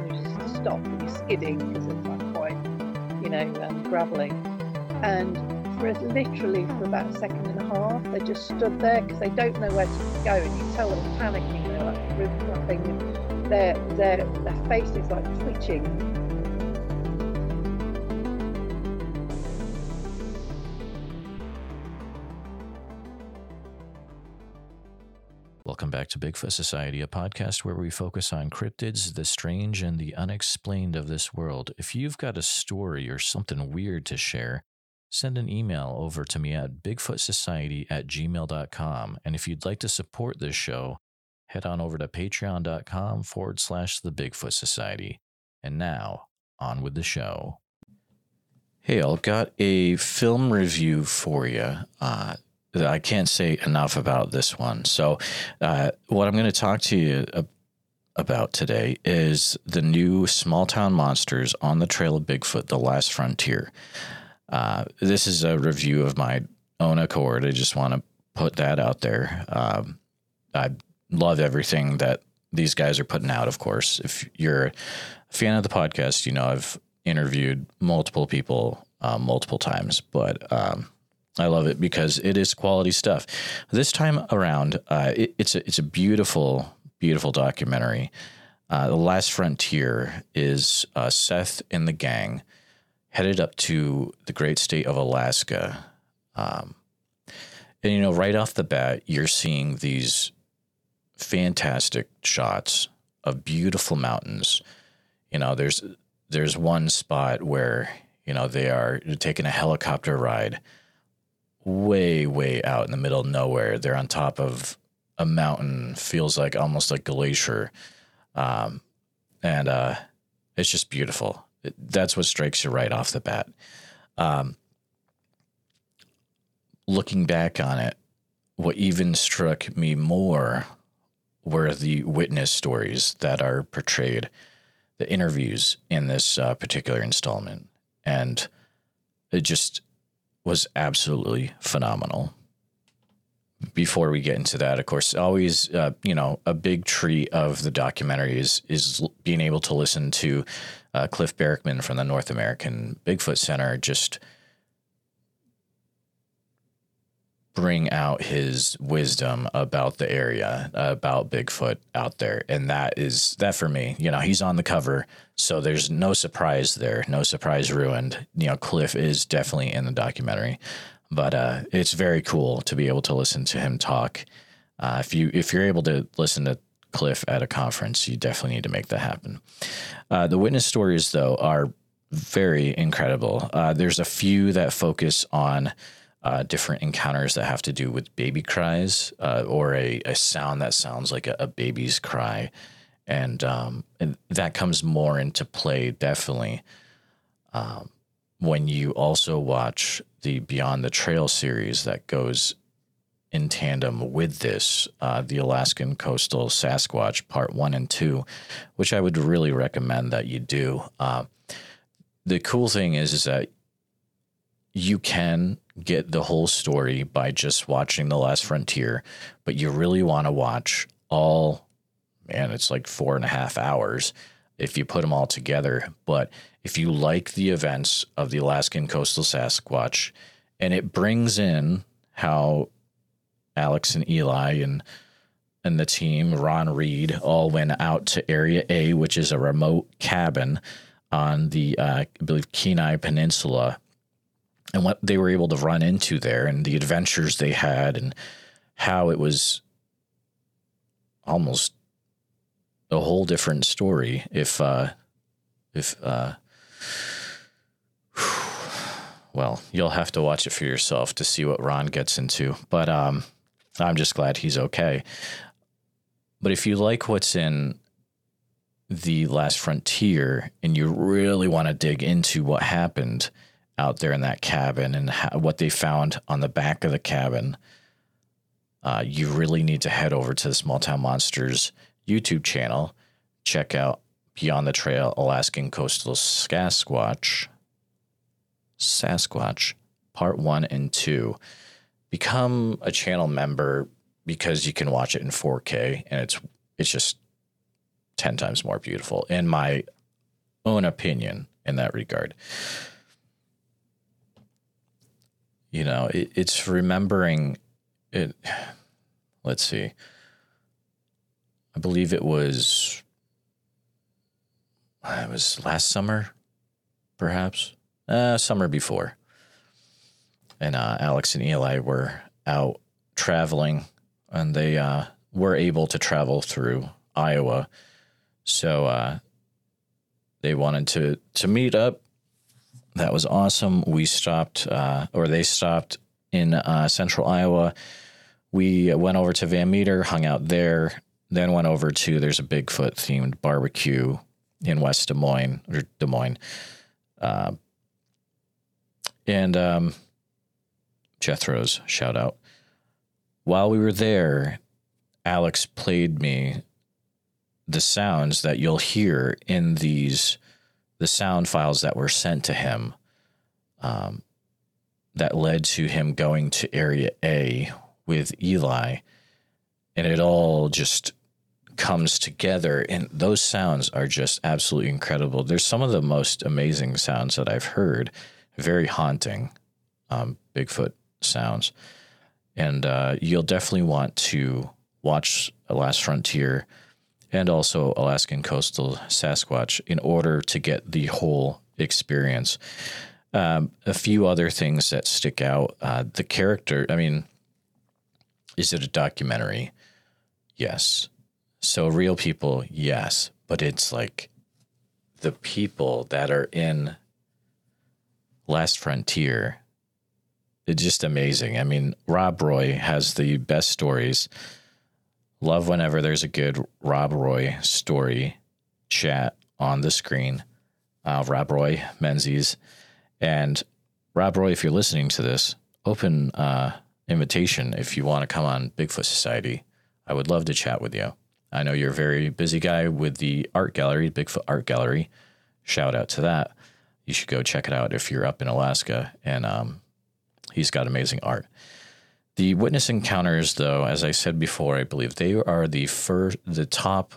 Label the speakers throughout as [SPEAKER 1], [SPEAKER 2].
[SPEAKER 1] to stop, and you're skidding because it's like quite, you know, um, gravelly. And for literally for about a second and a half, they just stood there because they don't know where to go, and you tell them panicking. They're like nothing. And their their their face is like twitching.
[SPEAKER 2] Back to Bigfoot Society, a podcast where we focus on cryptids, the strange, and the unexplained of this world. If you've got a story or something weird to share, send an email over to me at bigfootsociety at gmail.com. And if you'd like to support this show, head on over to patreon.com forward slash the Bigfoot Society. And now, on with the show. Hey, I've got a film review for you. Uh, I can't say enough about this one. So, uh, what I'm going to talk to you about today is the new Small Town Monsters on the Trail of Bigfoot: The Last Frontier. Uh, this is a review of my own accord. I just want to put that out there. Um, I love everything that these guys are putting out. Of course, if you're a fan of the podcast, you know I've interviewed multiple people uh, multiple times, but um, I love it because it is quality stuff. This time around, uh, it, it's a it's a beautiful, beautiful documentary. Uh, the Last Frontier is uh, Seth and the gang headed up to the great state of Alaska. Um, and you know, right off the bat, you're seeing these fantastic shots of beautiful mountains. You know, there's there's one spot where you know they are taking a helicopter ride way, way out in the middle of nowhere. They're on top of a mountain, feels like almost like glacier. Um, and uh, it's just beautiful. It, that's what strikes you right off the bat. Um, looking back on it, what even struck me more were the witness stories that are portrayed, the interviews in this uh, particular installment. And it just was absolutely phenomenal. Before we get into that, of course, always uh, you know a big treat of the documentary is is being able to listen to uh, Cliff Barackman from the North American Bigfoot Center just bring out his wisdom about the area, about Bigfoot out there. And that is that for me. You know, he's on the cover, so there's no surprise there, no surprise ruined. You know, Cliff is definitely in the documentary, but uh, it's very cool to be able to listen to him talk. Uh, if you if you're able to listen to Cliff at a conference, you definitely need to make that happen. Uh, the witness stories, though, are very incredible. Uh, there's a few that focus on uh, different encounters that have to do with baby cries uh, or a, a sound that sounds like a, a baby's cry. And, um, and that comes more into play definitely um, when you also watch the Beyond the Trail series that goes in tandem with this, uh, the Alaskan Coastal Sasquatch Part 1 and 2, which I would really recommend that you do. Uh, the cool thing is, is that you can get the whole story by just watching The Last Frontier, but you really want to watch all, man, it's like four and a half hours if you put them all together. But if you like the events of the Alaskan coastal Sasquatch, and it brings in how Alex and Eli and and the team, Ron Reed, all went out to Area A, which is a remote cabin on the, uh, I believe, Kenai Peninsula and what they were able to run into there and the adventures they had and how it was almost a whole different story if uh if uh well you'll have to watch it for yourself to see what ron gets into but um i'm just glad he's okay. But if you like what's in the last frontier and you really want to dig into what happened out there in that cabin and how, what they found on the back of the cabin, uh, you really need to head over to the Small Town Monsters YouTube channel. Check out Beyond the Trail Alaskan Coastal Sasquatch. Sasquatch, part one and two. Become a channel member because you can watch it in 4K and it's it's just 10 times more beautiful in my own opinion in that regard. You know, it, it's remembering it. Let's see. I believe it was, it was last summer, perhaps, uh, summer before. And uh, Alex and Eli were out traveling and they uh, were able to travel through Iowa so uh, they wanted to to meet up. That was awesome. We stopped, uh, or they stopped in uh, central Iowa. We went over to Van Meter, hung out there, then went over to there's a Bigfoot themed barbecue in West Des Moines or Des Moines. Uh, and um, Jethro's shout out. While we were there, Alex played me the sounds that you'll hear in these the sound files that were sent to him um, that led to him going to area A with Eli. And it all just comes together. And those sounds are just absolutely incredible. They're some of the most amazing sounds that i've heard. Very haunting um, bigfoot sounds. And uh, you'll definitely want to watch last frontier and also Alaskan coastal Sasquatch in order to get the whole experience. Um, a few other things that stick out. Uh, the character, I mean, is it a documentary? Yes. So real people, yes. But it's like the people that are in Last Frontier. It's just amazing. I mean, Rob Roy has the best stories Love whenever there's a good Rob Roy story chat on the screen. Uh, Rob Roy Menzies. And Rob Roy, if you're listening to this, open uh, invitation if you want to come on Bigfoot Society. I would love to chat with you. I know you're a very busy guy with the art gallery, Bigfoot Art Gallery. Shout out to that. You should go check it out if you're up in Alaska. And um, he's got amazing art. The witness encounters, though, as I said before, I believe they are the first, the top,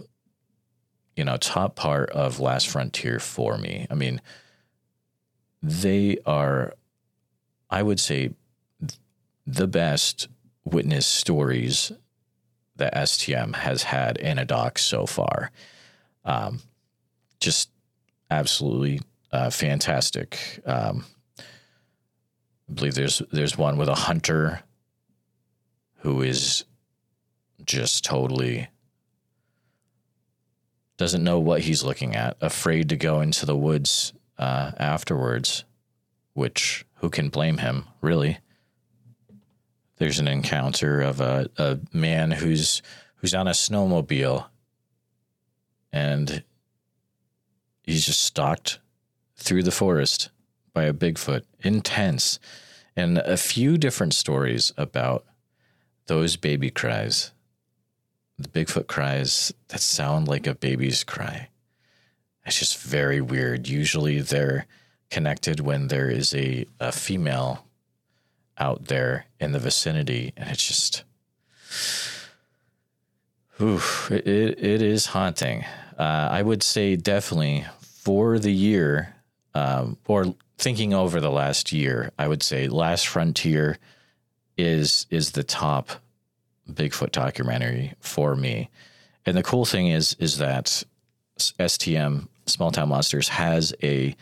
[SPEAKER 2] you know, top part of Last Frontier for me. I mean, they are, I would say, the best witness stories that STM has had in a doc so far. Um, just absolutely uh, fantastic. Um, I believe there's there's one with a hunter who is just totally doesn't know what he's looking at, afraid to go into the woods uh, afterwards, which who can blame him, really? There's an encounter of a, a man who's who's on a snowmobile and he's just stalked through the forest by a Bigfoot. Intense. And a few different stories about those baby cries, the Bigfoot cries that sound like a baby's cry. It's just very weird. Usually they're connected when there is a, a female out there in the vicinity, and it's just, ooh, it, it is haunting. Uh, I would say definitely for the year, um, or thinking over the last year, I would say Last Frontier is is the top Bigfoot documentary for me. And the cool thing is is that STM Small Town Monsters has a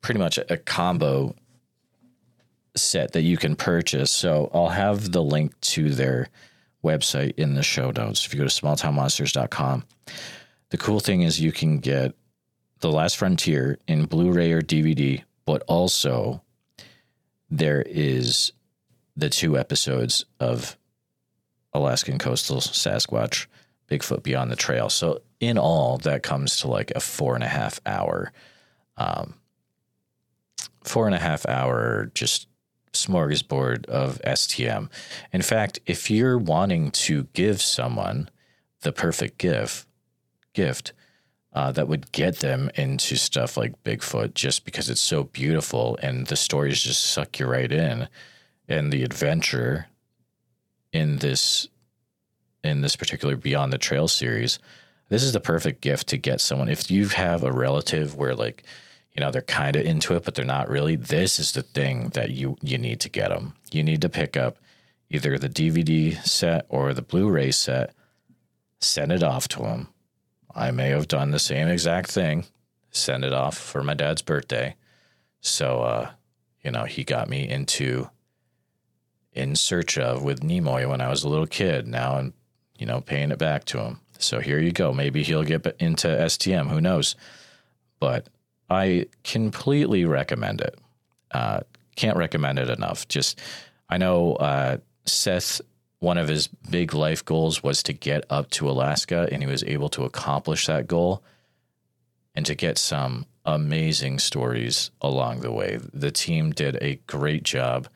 [SPEAKER 2] pretty much a, combo set that you can purchase. So I'll have the link to their website in the show notes. If you go to smalltownmonsters.com, the cool thing is you can get The Last Frontier in Blu ray or DVD, but also there is the two episodes of Alaskan Coastal Sasquatch, Bigfoot Beyond the Trail. So in all, that comes to like a four and a half hour, um, four and a half hour just smorgasbord of STM. In fact, if you're wanting to give someone the perfect gift, gift uh, that would get them into stuff like Bigfoot, just because it's so beautiful and the stories just suck you right in, and the adventure in this in this particular Beyond the Trail series, this is the perfect gift to get someone. If you have a relative where like you know they're kind of into it but they're not really this is the thing that you you need to get them you need to pick up either the dvd set or the blu-ray set send it off to them i may have done the same exact thing send it off for my dad's birthday. So uh you know he got me into in search of with nimoy when i was a little kid. Now i'm you know paying it back to him. So here you go. Maybe he'll get into stm who knows? But I completely recommend it. Uh, can't recommend it enough. Just, I know uh, Seth, one of his big life goals was to get up to Alaska, and he was able to accomplish that goal and to get some amazing stories along the way. The team did a great job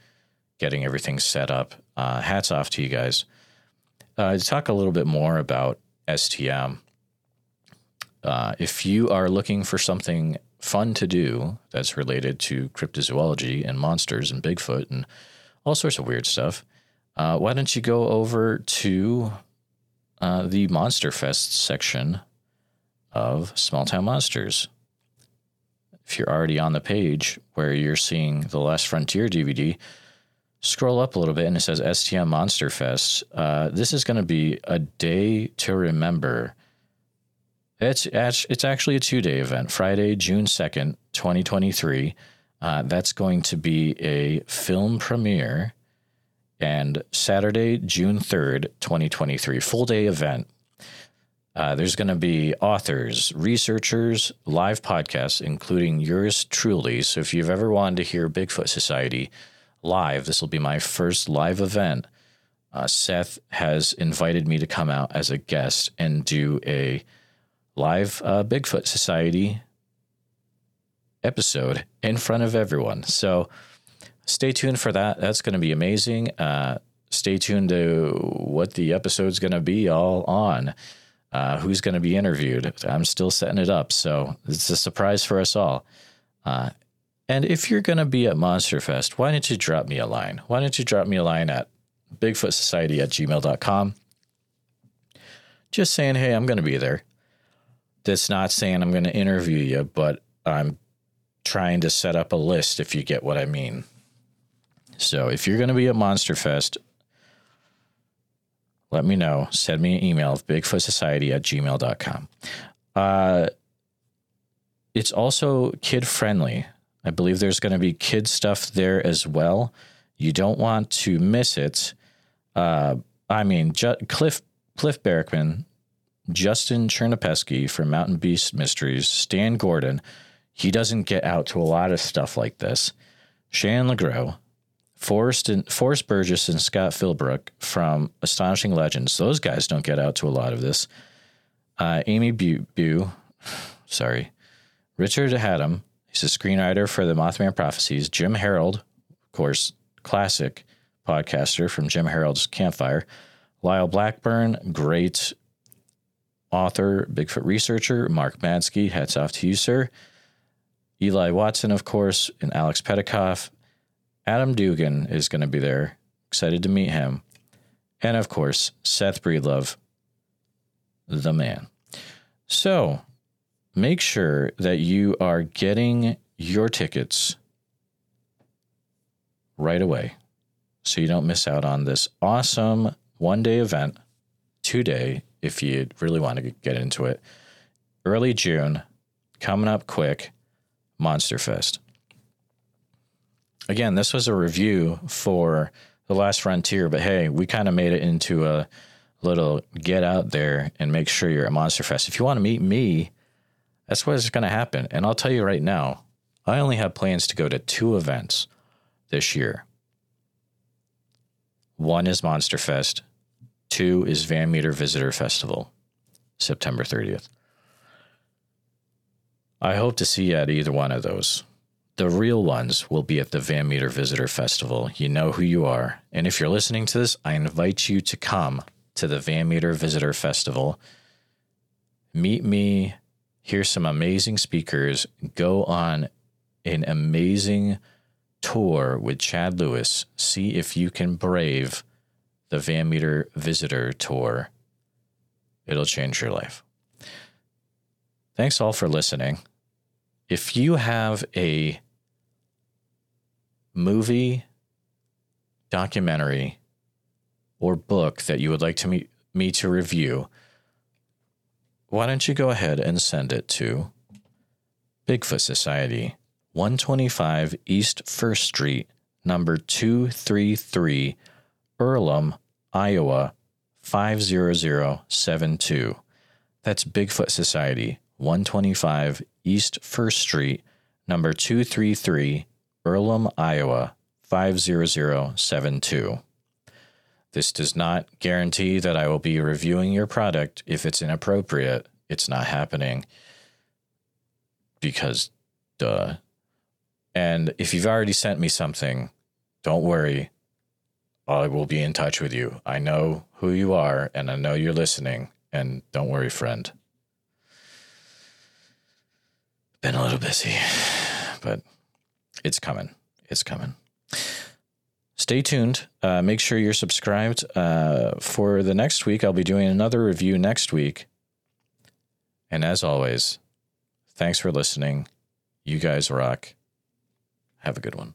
[SPEAKER 2] getting everything set up. Uh, hats off to you guys. Uh, to talk a little bit more about STM, uh, if you are looking for something fun to do that's related to cryptozoology and monsters and Bigfoot and all sorts of weird stuff, uh, why don't you go over to uh, the Monster Fest section of Small Town Monsters? If you're already on the page where you're seeing the Last Frontier DVD, scroll up a little bit and it says STM Monster Fest. Uh, this is going to be a day to remember it's it's actually a two day event. Friday, June second, twenty twenty three. Uh, that's going to be a film premiere, and Saturday, June third, twenty twenty three, full day event. Uh, there's going to be authors, researchers, live podcasts, including yours truly. So if you've ever wanted to hear Bigfoot Society live, this will be my first live event. Uh, Seth has invited me to come out as a guest and do a live uh, Bigfoot Society episode in front of everyone. So stay tuned for that. That's going to be amazing. Uh, stay tuned to what the episode's going to be all on. Uh, who's going to be interviewed? I'm still setting it up, so it's a surprise for us all. Uh, and if you're going to be at Monster Fest, why don't you drop me a line? Why don't you drop me a line at bigfootsociety at gmail.com? Just saying, hey, I'm going to be there that's not saying I'm going to interview you, but I'm trying to set up a list if you get what I mean. So if you're going to be at Monster Fest, let me know. Send me an email of bigfootsociety at gmail.com. Uh, it's also kid friendly. I believe there's going to be kid stuff there as well. You don't want to miss it. Uh, I mean, Cliff Cliff Barackman Justin Chernipeski from Mountain Beast Mysteries, Stan Gordon, he doesn't get out to a lot of stuff like this. Shannon LeGros, Forrest, and, Forrest Burgess, and Scott Philbrook from Astonishing Legends, those guys don't get out to a lot of this. Uh, Amy Bu, sorry, Richard Hatem, he's a screenwriter for the Mothman Prophecies. Jim Harold, of course, classic podcaster from Jim Harold's Campfire. Lyle Blackburn, great author, Bigfoot researcher, Mark Madsky. Hats off to you, sir. Eli Watson, of course, and Alex Petikoff. Adam Dugan is going to be there. Excited to meet him. And of course, Seth Breedlove, the man. So make sure that you are getting your tickets right away so you don't miss out on this awesome one day event, two day if you really want to get into it. Early June, coming up quick, Monster Fest. Again, this was a review for The Last Frontier, but hey, we kind of made it into a little get out there and make sure you're at Monster Fest. If you want to meet me, that's what's going to happen. And I'll tell you right now, I only have plans to go to two events this year. One is Monster Fest, Two is Van Meter Visitor Festival. September 30th. I hope to see you at either one of those. The real ones will be at the Van Meter Visitor Festival. You know who you are. And if you're listening to this, I invite you to come to the Van Meter Visitor Festival. Meet me, hear some amazing speakers, go on an amazing tour with Chad Lewis. See if you can brave the Van Meter Visitor Tour. It'll change your life. Thanks all for listening. If you have a movie, documentary, or book that you would like to me, me to review, why don't you go ahead and send it to Bigfoot Society, 125 East First Street, number 233, Earlham, Iowa 50072. That's Bigfoot Society, 125 East First Street, number 233, Earlham, Iowa 50072. This does not guarantee that I will be reviewing your product. If it's inappropriate, it's not happening. Because, duh. And if you've already sent me something, don't worry. I will be in touch with you. I know who you are and I know you're listening. And don't worry, friend. Been a little busy, but it's coming. It's coming. Stay tuned. Uh, make sure you're subscribed. Uh, for the next week, I'll be doing another review next week. And as always, thanks for listening. You guys rock. Have a good one.